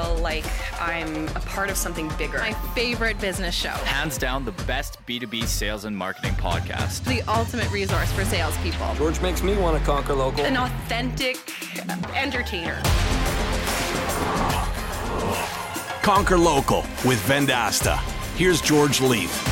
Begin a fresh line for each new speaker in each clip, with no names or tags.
feel like I'm a part of something bigger.
My favorite business show.
Hands down, the best B2B sales and marketing podcast.
The ultimate resource for salespeople.
George makes me want to conquer local.
An authentic entertainer.
Conquer Local with Vendasta. Here's George Leith.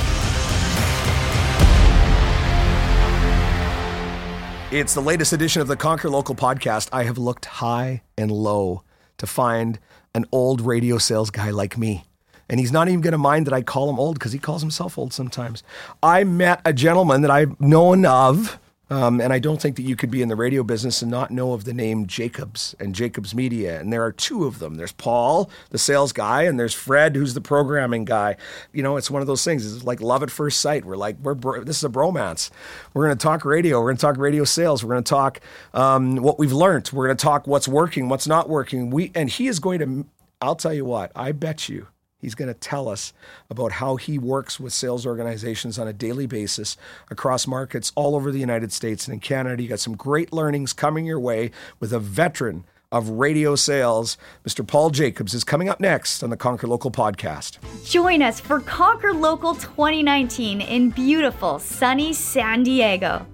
It's the latest edition of the Conquer Local podcast. I have looked high and low to find an old radio sales guy like me. And he's not even going to mind that I call him old because he calls himself old sometimes. I met a gentleman that I've known of um, and I don't think that you could be in the radio business and not know of the name Jacobs and Jacobs Media. And there are two of them. There's Paul, the sales guy, and there's Fred, who's the programming guy. You know, it's one of those things. It's like love at first sight. We're like, we're bro- this is a bromance. We're going to talk radio. We're going to talk radio sales. We're going to talk um, what we've learned. We're going to talk what's working, what's not working. We and he is going to. I'll tell you what. I bet you He's going to tell us about how he works with sales organizations on a daily basis across markets all over the United States and in Canada. You got some great learnings coming your way with a veteran of radio sales. Mr. Paul Jacobs is coming up next on the Conquer Local podcast.
Join us for Conquer Local 2019 in beautiful, sunny San Diego.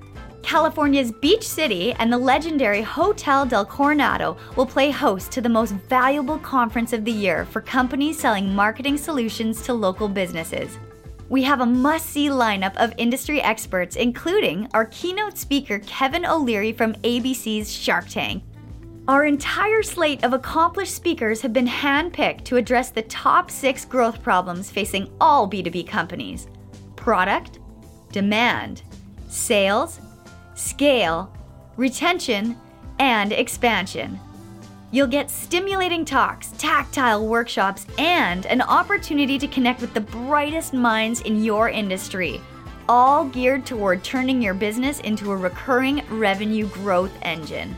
California's Beach City and the legendary Hotel del Coronado will play host to the most valuable conference of the year for companies selling marketing solutions to local businesses. We have a must see lineup of industry experts, including our keynote speaker Kevin O'Leary from ABC's Shark Tank. Our entire slate of accomplished speakers have been handpicked to address the top six growth problems facing all B2B companies product, demand, sales, scale, retention, and expansion. You'll get stimulating talks, tactile workshops, and an opportunity to connect with the brightest minds in your industry, all geared toward turning your business into a recurring revenue growth engine.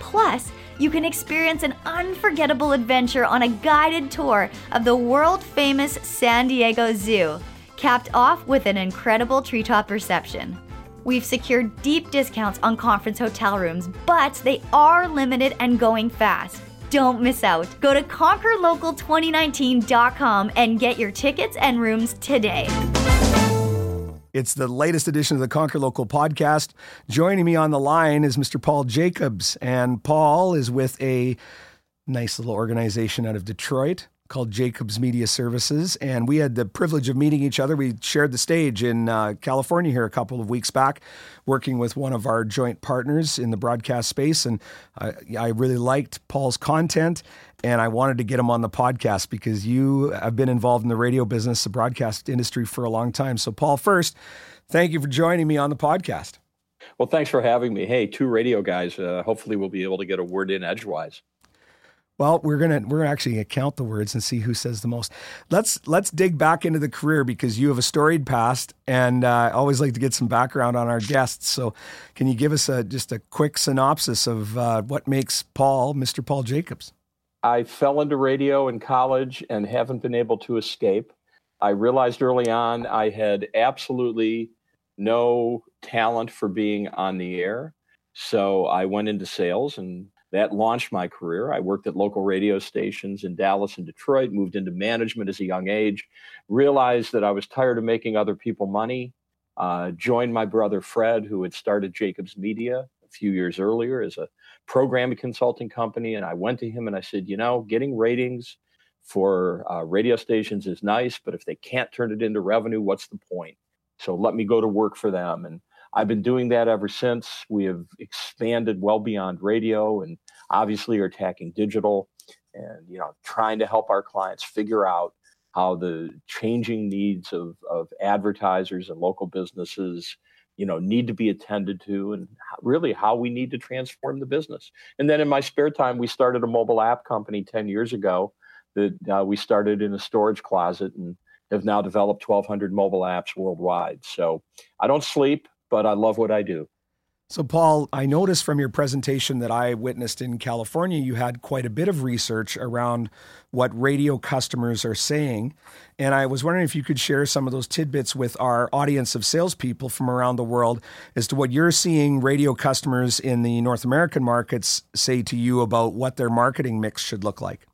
Plus, you can experience an unforgettable adventure on a guided tour of the world famous San Diego Zoo, capped off with an incredible treetop reception. We've secured deep discounts on conference hotel rooms, but they are limited and going fast. Don't miss out. Go to conquerlocal2019.com and get your tickets and rooms today.
It's the latest edition of the Conquer Local podcast. Joining me on the line is Mr. Paul Jacobs, and Paul is with a nice little organization out of Detroit called Jacobs Media Services, and we had the privilege of meeting each other. We shared the stage in uh, California here a couple of weeks back, working with one of our joint partners in the broadcast space, and I, I really liked Paul's content. And I wanted to get him on the podcast because you have been involved in the radio business, the broadcast industry for a long time. So, Paul, first, thank you for joining me on the podcast.
Well, thanks for having me. Hey, two radio guys. Uh, hopefully, we'll be able to get a word in edgewise.
Well, we're gonna we're gonna actually count the words and see who says the most. Let's let's dig back into the career because you have a storied past, and uh, I always like to get some background on our guests. So, can you give us a just a quick synopsis of uh, what makes Paul, Mr. Paul Jacobs?
I fell into radio in college and haven't been able to escape. I realized early on I had absolutely no talent for being on the air, so I went into sales and that launched my career. I worked at local radio stations in Dallas and Detroit, moved into management as a young age, realized that I was tired of making other people money, uh, joined my brother Fred, who had started Jacobs Media a few years earlier as a programming consulting company. And I went to him and I said, you know, getting ratings for uh, radio stations is nice, but if they can't turn it into revenue, what's the point? So let me go to work for them. And I've been doing that ever since. We have expanded well beyond radio and obviously are attacking digital and you know trying to help our clients figure out how the changing needs of, of advertisers and local businesses you know need to be attended to and really how we need to transform the business. And then in my spare time we started a mobile app company 10 years ago that uh, we started in a storage closet and have now developed 1200 mobile apps worldwide. So i don't sleep but I love what I do.
So, Paul, I noticed from your presentation that I witnessed in California, you had quite a bit of research around what radio customers are saying. And I was wondering if you could share some of those tidbits with our audience of salespeople from around the world as to what you're seeing radio customers in the North American markets say to you about what their marketing mix should look like.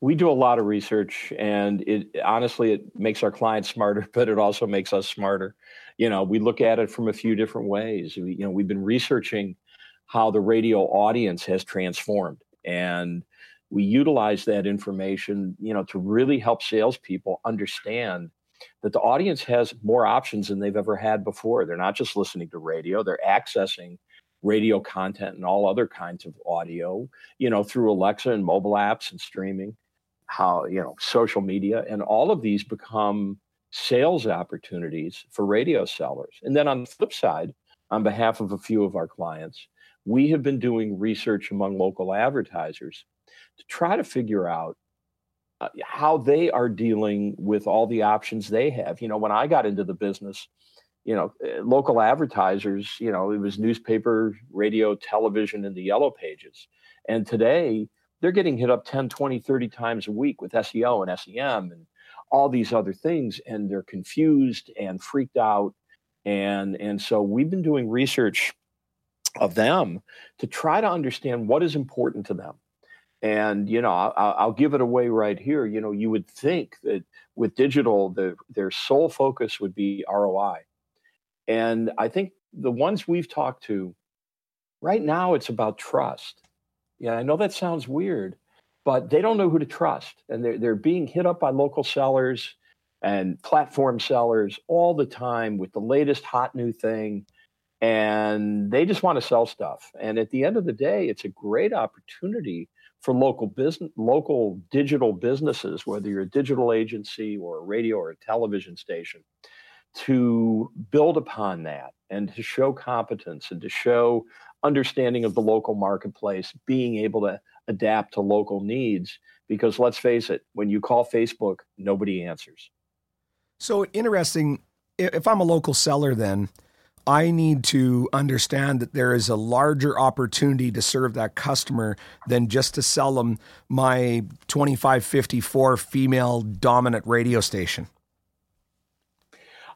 we do a lot of research and it honestly it makes our clients smarter but it also makes us smarter you know we look at it from a few different ways. We, you know we've been researching how the radio audience has transformed and we utilize that information you know to really help salespeople understand that the audience has more options than they've ever had before. They're not just listening to radio they're accessing radio content and all other kinds of audio you know through alexa and mobile apps and streaming how you know social media and all of these become sales opportunities for radio sellers. And then on the flip side on behalf of a few of our clients we have been doing research among local advertisers to try to figure out uh, how they are dealing with all the options they have. You know when i got into the business you know eh, local advertisers you know it was newspaper radio television and the yellow pages. And today they're getting hit up 10, 20, 30 times a week with SEO and SEM and all these other things. And they're confused and freaked out. And, and so we've been doing research of them to try to understand what is important to them. And, you know, I'll, I'll give it away right here. You know, you would think that with digital, the, their sole focus would be ROI. And I think the ones we've talked to right now, it's about trust yeah, I know that sounds weird, but they don't know who to trust. And they're, they're being hit up by local sellers and platform sellers all the time with the latest hot new thing. And they just want to sell stuff. And at the end of the day, it's a great opportunity for local business, local digital businesses, whether you're a digital agency or a radio or a television station, to build upon that and to show competence and to show understanding of the local marketplace, being able to adapt to local needs. Because let's face it, when you call Facebook, nobody answers.
So interesting. If I'm a local seller, then I need to understand that there is a larger opportunity to serve that customer than just to sell them my 2554 female dominant radio station.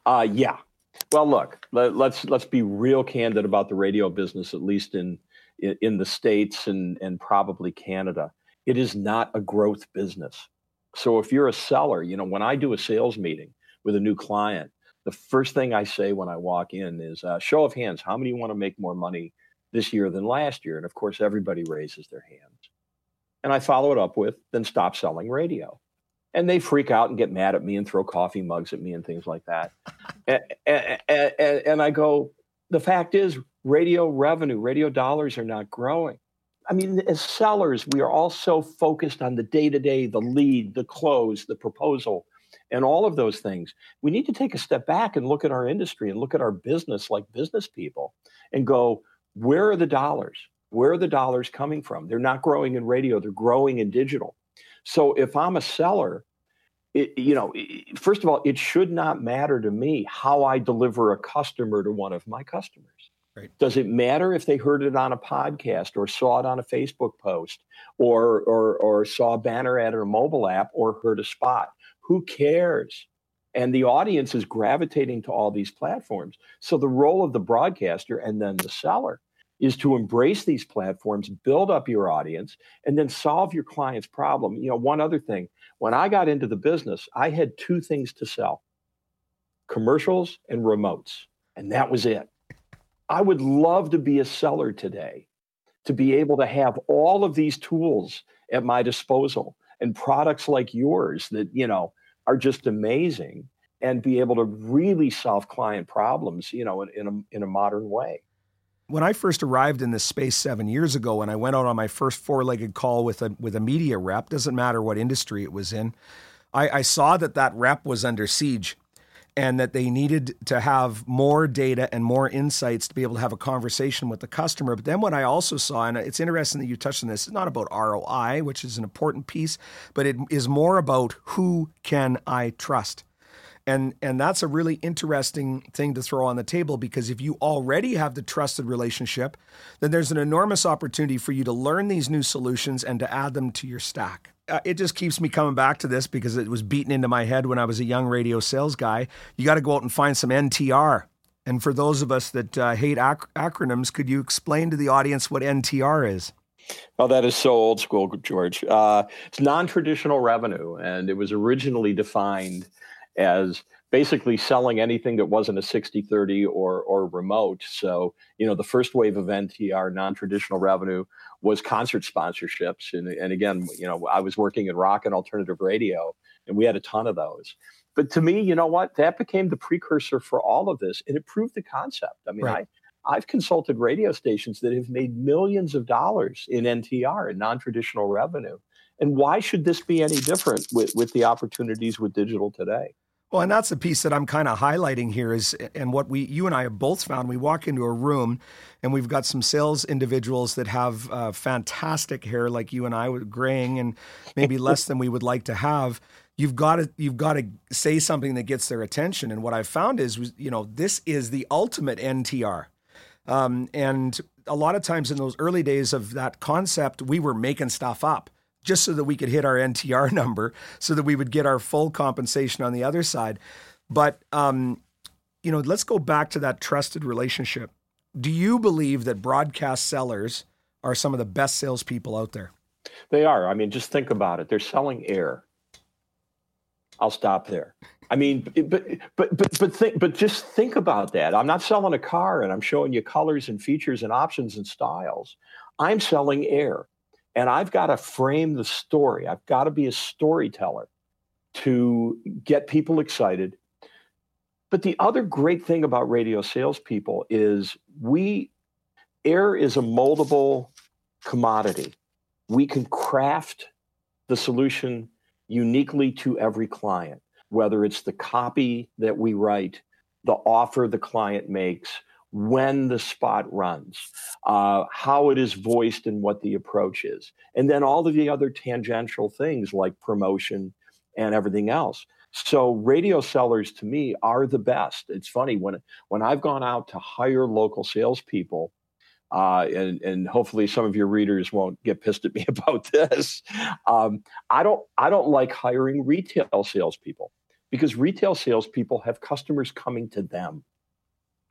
Uh, yeah, well, look, let, let's, let's be real candid about the radio business, at least in in the states and and probably Canada. It is not a growth business. So if you're a seller, you know, when I do a sales meeting with a new client, the first thing I say when I walk in is, uh, "Show of hands, how many want to make more money this year than last year?" And of course, everybody raises their hands. And I follow it up with, "Then stop selling radio." And they freak out and get mad at me and throw coffee mugs at me and things like that. and, and, and, and, I go, the fact is, radio revenue, radio dollars are not growing. I mean, as sellers, we are all so focused on the day to day, the lead, the close, the proposal, and all of those things. We need to take a step back and look at our industry and look at our business like business people and go, where are the dollars? Where are the dollars coming from? They're not growing in radio, they're growing in digital. So if I'm a seller, it, you know, first of all, it should not matter to me how I deliver a customer to one of my customers. Right. Does it matter if they heard it on a podcast or saw it on a Facebook post or, or, or saw a banner ad or a mobile app or heard a spot? Who cares? And the audience is gravitating to all these platforms. So the role of the broadcaster and then the seller is to embrace these platforms, build up your audience, and then solve your client's problem. You know, one other thing, when I got into the business, I had two things to sell commercials and remotes, and that was it. I would love to be a seller today, to be able to have all of these tools at my disposal and products like yours that, you know, are just amazing and be able to really solve client problems, you know, in, in, a, in a modern way
when I first arrived in this space seven years ago, and I went out on my first four-legged call with a with a media rep, doesn't matter what industry it was in, I, I saw that that rep was under siege, and that they needed to have more data and more insights to be able to have a conversation with the customer. But then what I also saw, and it's interesting that you touched on this, it's not about ROI, which is an important piece, but it is more about who can I trust. And and that's a really interesting thing to throw on the table because if you already have the trusted relationship, then there's an enormous opportunity for you to learn these new solutions and to add them to your stack. Uh, it just keeps me coming back to this because it was beaten into my head when I was a young radio sales guy. You got to go out and find some NTR. And for those of us that uh, hate ac- acronyms, could you explain to the audience what NTR is?
Well, that is so old school, George. Uh, it's non traditional revenue, and it was originally defined as basically selling anything that wasn't a 60 30 or, or remote. So, you know, the first wave of NTR, non traditional revenue, was concert sponsorships. And, and again, you know, I was working in rock and alternative radio, and we had a ton of those. But to me, you know what? That became the precursor for all of this, and it proved the concept. I mean, right. I I've consulted radio stations that have made millions of dollars in NTR and non-traditional revenue. And why should this be any different with, with the opportunities with digital today?
Well, and that's the piece that I'm kind of highlighting here is, and what we, you and I have both found. We walk into a room, and we've got some sales individuals that have uh, fantastic hair, like you and I, with graying, and maybe less than we would like to have. You've got to, you've got to say something that gets their attention. And what I've found is, you know, this is the ultimate NTR. Um, and a lot of times in those early days of that concept, we were making stuff up just so that we could hit our NTR number, so that we would get our full compensation on the other side. But um, you know, let's go back to that trusted relationship. Do you believe that broadcast sellers are some of the best salespeople out there?
They are. I mean, just think about it. They're selling air. I'll stop there. I mean, but but but but think, but just think about that. I'm not selling a car and I'm showing you colors and features and options and styles. I'm selling air, and I've got to frame the story. I've got to be a storyteller to get people excited. But the other great thing about radio salespeople is we air is a moldable commodity. We can craft the solution uniquely to every client whether it's the copy that we write, the offer the client makes, when the spot runs, uh, how it is voiced, and what the approach is. And then all of the other tangential things like promotion and everything else. So radio sellers to me are the best. It's funny when when I've gone out to hire local salespeople, uh, and and hopefully some of your readers won't get pissed at me about this. Um, I don't I don't like hiring retail salespeople because retail salespeople have customers coming to them,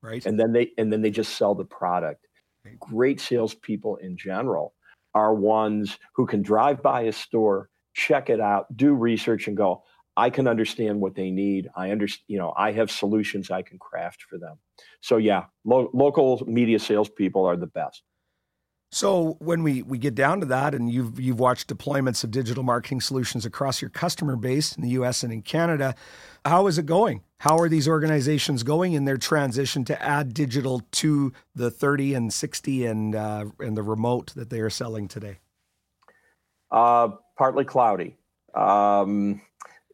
right?
And then they and then they just sell the product. Right. Great salespeople in general are ones who can drive by a store, check it out, do research, and go. I can understand what they need. I understand, you know, I have solutions I can craft for them. So yeah, lo- local media salespeople are the best.
So when we we get down to that, and you've you've watched deployments of digital marketing solutions across your customer base in the U.S. and in Canada, how is it going? How are these organizations going in their transition to add digital to the 30 and 60 and uh, and the remote that they are selling today?
Uh, partly cloudy. Um,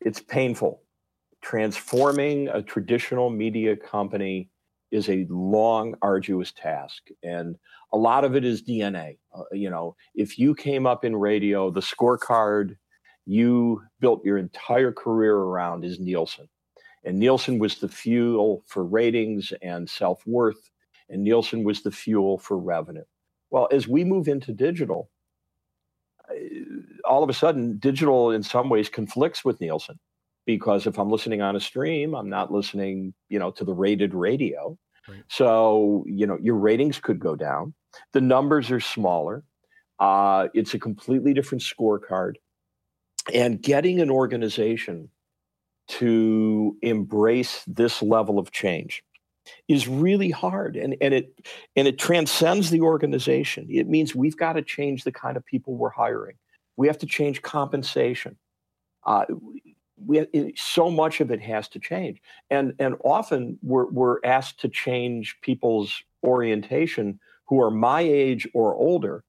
it's painful. Transforming a traditional media company is a long, arduous task. And a lot of it is DNA. Uh, you know, if you came up in radio, the scorecard you built your entire career around is Nielsen. And Nielsen was the fuel for ratings and self worth, and Nielsen was the fuel for revenue. Well, as we move into digital, all of a sudden, digital in some ways conflicts with Nielsen because if I'm listening on a stream, I'm not listening, you know, to the rated radio. Right. So, you know, your ratings could go down. The numbers are smaller. Uh, it's a completely different scorecard. And getting an organization to embrace this level of change is really hard and, and it and it transcends the organization. It means we've got to change the kind of people we're hiring. We have to change compensation. Uh, we so much of it has to change. And and often we're we're asked to change people's orientation who are my age or older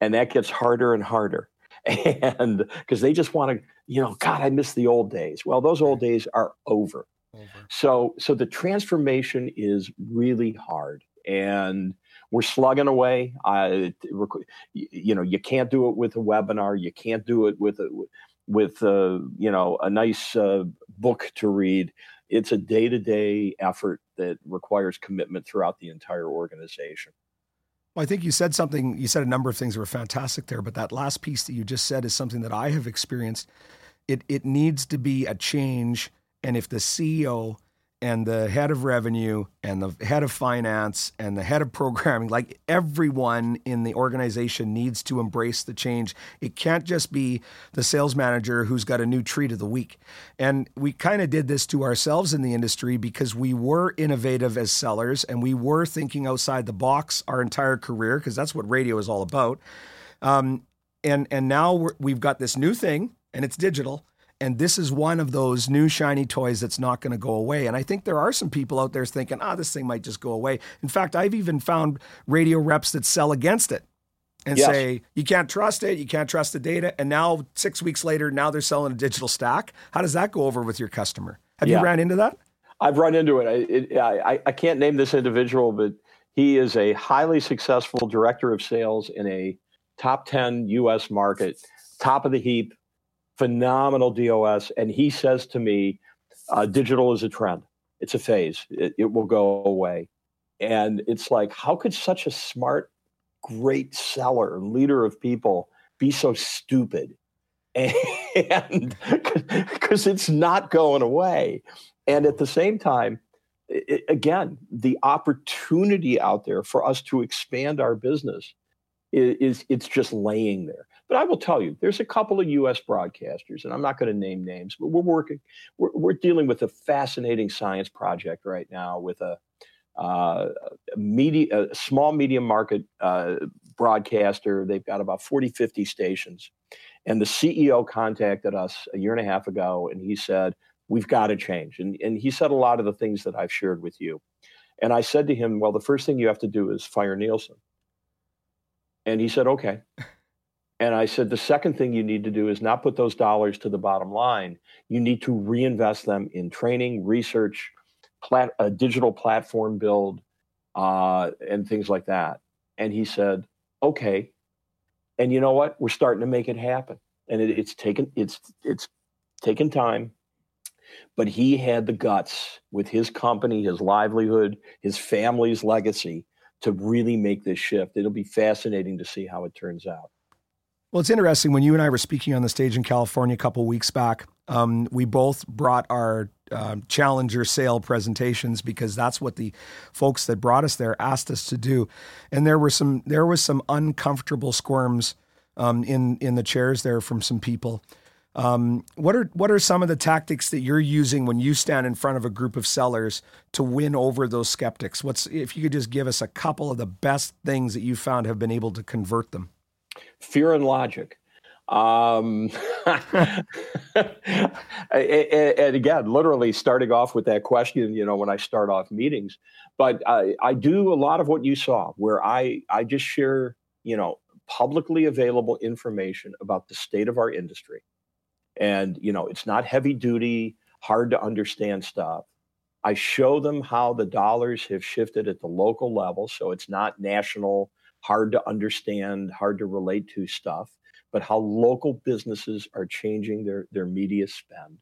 and that gets harder and harder and because they just want to you know god i miss the old days well those old days are over, over. so so the transformation is really hard and we're slugging away I, you know you can't do it with a webinar you can't do it with a with uh, you know a nice uh, book to read. It's a day to day effort that requires commitment throughout the entire organization.
Well, I think you said something. You said a number of things that were fantastic there, but that last piece that you just said is something that I have experienced. It it needs to be a change, and if the CEO and the head of revenue and the head of finance and the head of programming, like everyone in the organization needs to embrace the change. It can't just be the sales manager who's got a new treat of the week. And we kind of did this to ourselves in the industry because we were innovative as sellers and we were thinking outside the box our entire career because that's what radio is all about. Um, and and now we have got this new thing and it's digital and this is one of those new shiny toys that's not going to go away. And I think there are some people out there thinking, ah, oh, this thing might just go away. In fact, I've even found radio reps that sell against it and yes. say, you can't trust it, you can't trust the data. And now, six weeks later, now they're selling a digital stack. How does that go over with your customer? Have yeah. you ran into that?
I've run into it. I, it I, I can't name this individual, but he is a highly successful director of sales in a top 10 US market, top of the heap phenomenal DOS. And he says to me, uh, digital is a trend. It's a phase. It, it will go away. And it's like, how could such a smart, great seller, leader of people be so stupid? And because it's not going away. And at the same time, it, again, the opportunity out there for us to expand our business is, is it's just laying there. But I will tell you, there's a couple of U.S. broadcasters, and I'm not going to name names, but we're working, we're, we're dealing with a fascinating science project right now with a, uh, a media, a small medium market uh, broadcaster. They've got about 40, 50 stations. And the CEO contacted us a year and a half ago, and he said, We've got to change. And, and he said a lot of the things that I've shared with you. And I said to him, Well, the first thing you have to do is fire Nielsen. And he said, Okay. And I said, the second thing you need to do is not put those dollars to the bottom line. You need to reinvest them in training, research, plat- a digital platform build, uh, and things like that. And he said, okay. And you know what? We're starting to make it happen. And it, it's taken it's it's taken time, but he had the guts with his company, his livelihood, his family's legacy to really make this shift. It'll be fascinating to see how it turns out.
Well, it's interesting when you and I were speaking on the stage in California a couple weeks back. Um, we both brought our uh, challenger sale presentations because that's what the folks that brought us there asked us to do, and there were some there was some uncomfortable squirms um, in in the chairs there from some people. Um, what are what are some of the tactics that you're using when you stand in front of a group of sellers to win over those skeptics? What's if you could just give us a couple of the best things that you found have been able to convert them?
fear and logic. Um, and, again, literally starting off with that question, you know, when I start off meetings, but I, I do a lot of what you saw where I, I just share, you know, publicly available information about the state of our industry. And, you know, it's not heavy duty, hard to understand stuff. I show them how the dollars have shifted at the local level. So it's not national hard to understand, hard to relate to stuff, but how local businesses are changing their, their media spend.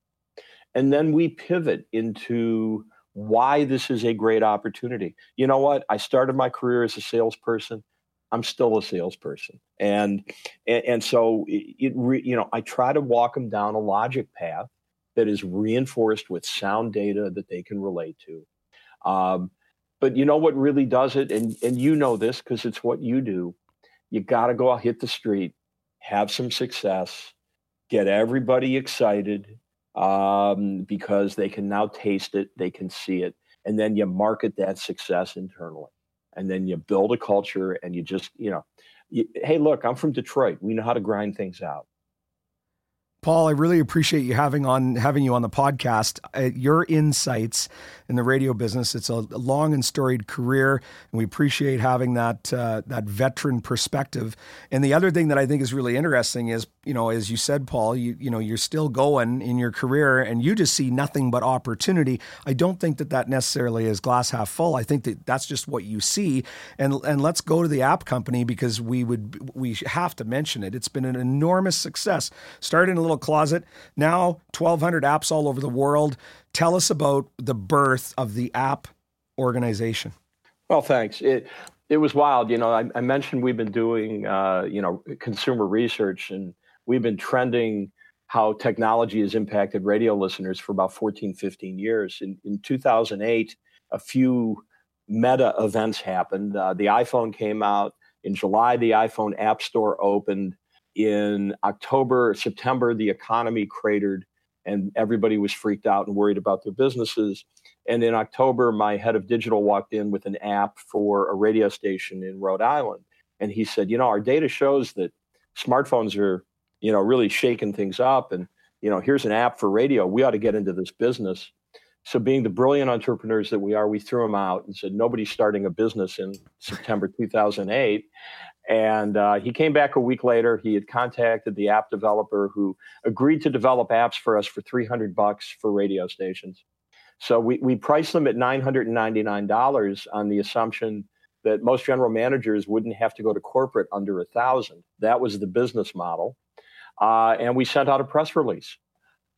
And then we pivot into why this is a great opportunity. You know what? I started my career as a salesperson. I'm still a salesperson, and and, and so it, it re, you know I try to walk them down a logic path that is reinforced with sound data that they can relate to. Um, but you know what really does it, and and you know this because it's what you do. You got to go out, hit the street, have some success, get everybody excited um, because they can now taste it, they can see it, and then you market that success internally, and then you build a culture, and you just you know, you, hey, look, I'm from Detroit. We know how to grind things out.
Paul, I really appreciate you having on having you on the podcast. Uh, your insights in the radio business. It's a long and storied career, and we appreciate having that uh, that veteran perspective. And the other thing that I think is really interesting is, you know, as you said, Paul, you you know, you're still going in your career, and you just see nothing but opportunity. I don't think that that necessarily is glass half full. I think that that's just what you see. And and let's go to the app company because we would we have to mention it. It's been an enormous success. Started a little closet. Now, 1,200 apps all over the world. Tell us about the birth of the app organization.
Well, thanks. It it was wild. You know, I, I mentioned we've been doing uh, you know consumer research, and we've been trending how technology has impacted radio listeners for about 14, 15 years. In, in 2008, a few meta events happened. Uh, the iPhone came out. In July, the iPhone App Store opened. In October, September, the economy cratered and everybody was freaked out and worried about their businesses. And in October, my head of digital walked in with an app for a radio station in Rhode Island. And he said, You know, our data shows that smartphones are, you know, really shaking things up. And, you know, here's an app for radio. We ought to get into this business. So, being the brilliant entrepreneurs that we are, we threw him out and said, Nobody's starting a business in September 2008. And uh, he came back a week later. He had contacted the app developer who agreed to develop apps for us for 300 bucks for radio stations. So we, we priced them at $999 on the assumption that most general managers wouldn't have to go to corporate under a thousand. That was the business model. Uh, and we sent out a press release.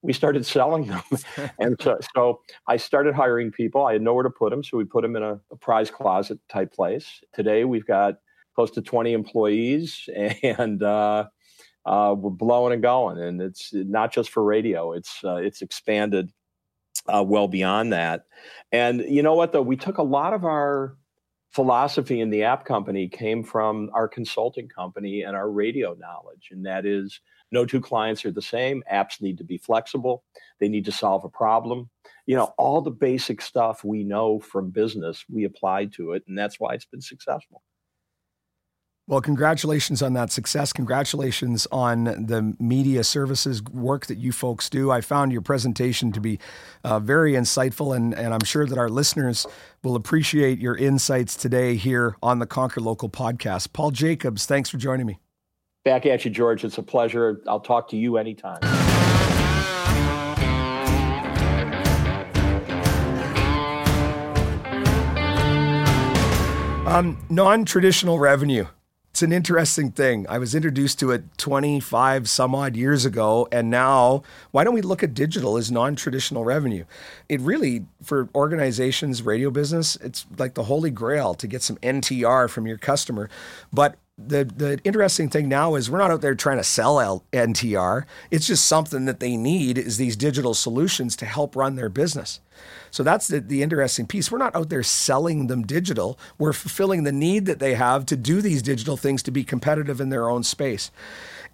We started selling them. and so, so, I started hiring people. I had nowhere to put them. So we put them in a, a prize closet type place. Today we've got close to 20 employees, and uh, uh, we're blowing and going. And it's not just for radio; it's uh, it's expanded uh, well beyond that. And you know what? Though we took a lot of our philosophy in the app company came from our consulting company and our radio knowledge, and that is no two clients are the same. Apps need to be flexible. They need to solve a problem. You know, all the basic stuff we know from business, we applied to it, and that's why it's been successful.
Well, congratulations on that success. Congratulations on the media services work that you folks do. I found your presentation to be uh, very insightful, and, and I'm sure that our listeners will appreciate your insights today here on the Conquer Local podcast. Paul Jacobs, thanks for joining me.
Back at you, George. It's a pleasure. I'll talk to you anytime.
Um, non traditional revenue. It's an interesting thing. I was introduced to it 25 some odd years ago, and now why don't we look at digital as non traditional revenue? It really, for organizations, radio business, it's like the holy grail to get some NTR from your customer. But the the interesting thing now is we're not out there trying to sell L- NTR. It's just something that they need is these digital solutions to help run their business. So that's the, the interesting piece. We're not out there selling them digital. We're fulfilling the need that they have to do these digital things to be competitive in their own space.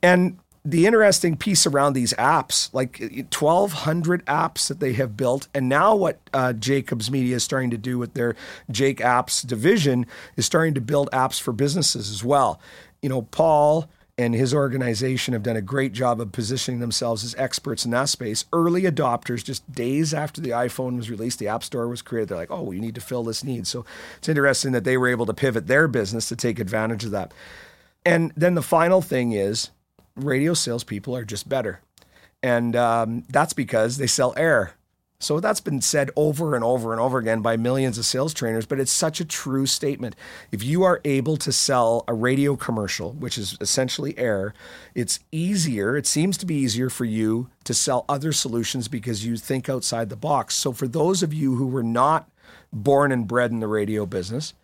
And the interesting piece around these apps, like 1,200 apps that they have built, and now what uh, Jacobs Media is starting to do with their jacapps division is starting to build apps for businesses as well. You know, Paul and his organization have done a great job of positioning themselves as experts in that space. Early adopters, just days after the iPhone was released, the App Store was created. They're like, oh, we need to fill this need. So it's interesting that they were able to pivot their business to take advantage of that. And then the final thing is radio salespeople are just better. And um, that's because they sell air. So that's been said over and over and over again by millions of sales trainers, but it's such a true statement. If you are able to sell a radio commercial, which is essentially air, it's easier, it seems to be easier for you to sell other solutions because you think outside the box. So for those of you who were not born and bred in the radio business,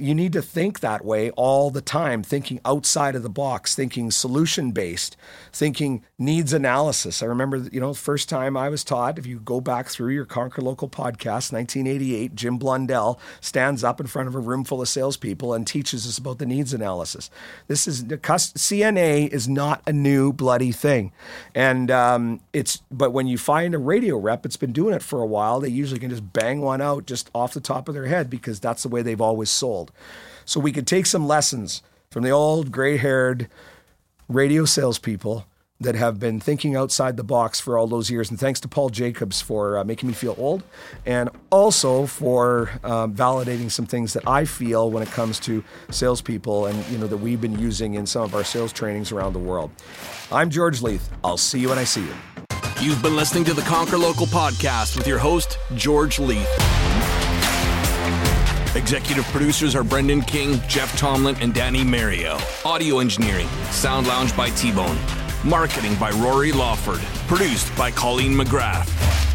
you need to think that way all the time, thinking outside of the box, thinking solution based, thinking needs analysis. I remember, you know, first time I was taught, if you go back through your Conquer Local podcast, 1988, Jim Blundell stands up in front of a room full of salespeople and teaches us about the needs analysis. This is the CNA is not a new bloody thing, and um, it's but when you find a radio rep, it's been doing it for a while. They usually can just bang one out just off the top of their head because that's the way they've always sold. So we could take some lessons from the old gray haired radio salespeople that have been thinking outside the box for all those years. And thanks to Paul Jacobs for uh, making me feel old and also for um, validating some things that I feel when it comes to salespeople and, you know, that we've been using in some of our sales trainings around the world. I'm George Leith. I'll see you when I see you.
You've been listening to the Conquer Local podcast with your host, George Leith. Executive producers are Brendan King, Jeff Tomlin, and Danny Mario. Audio engineering, Sound Lounge by T Bone. Marketing by Rory Lawford. Produced by Colleen McGrath.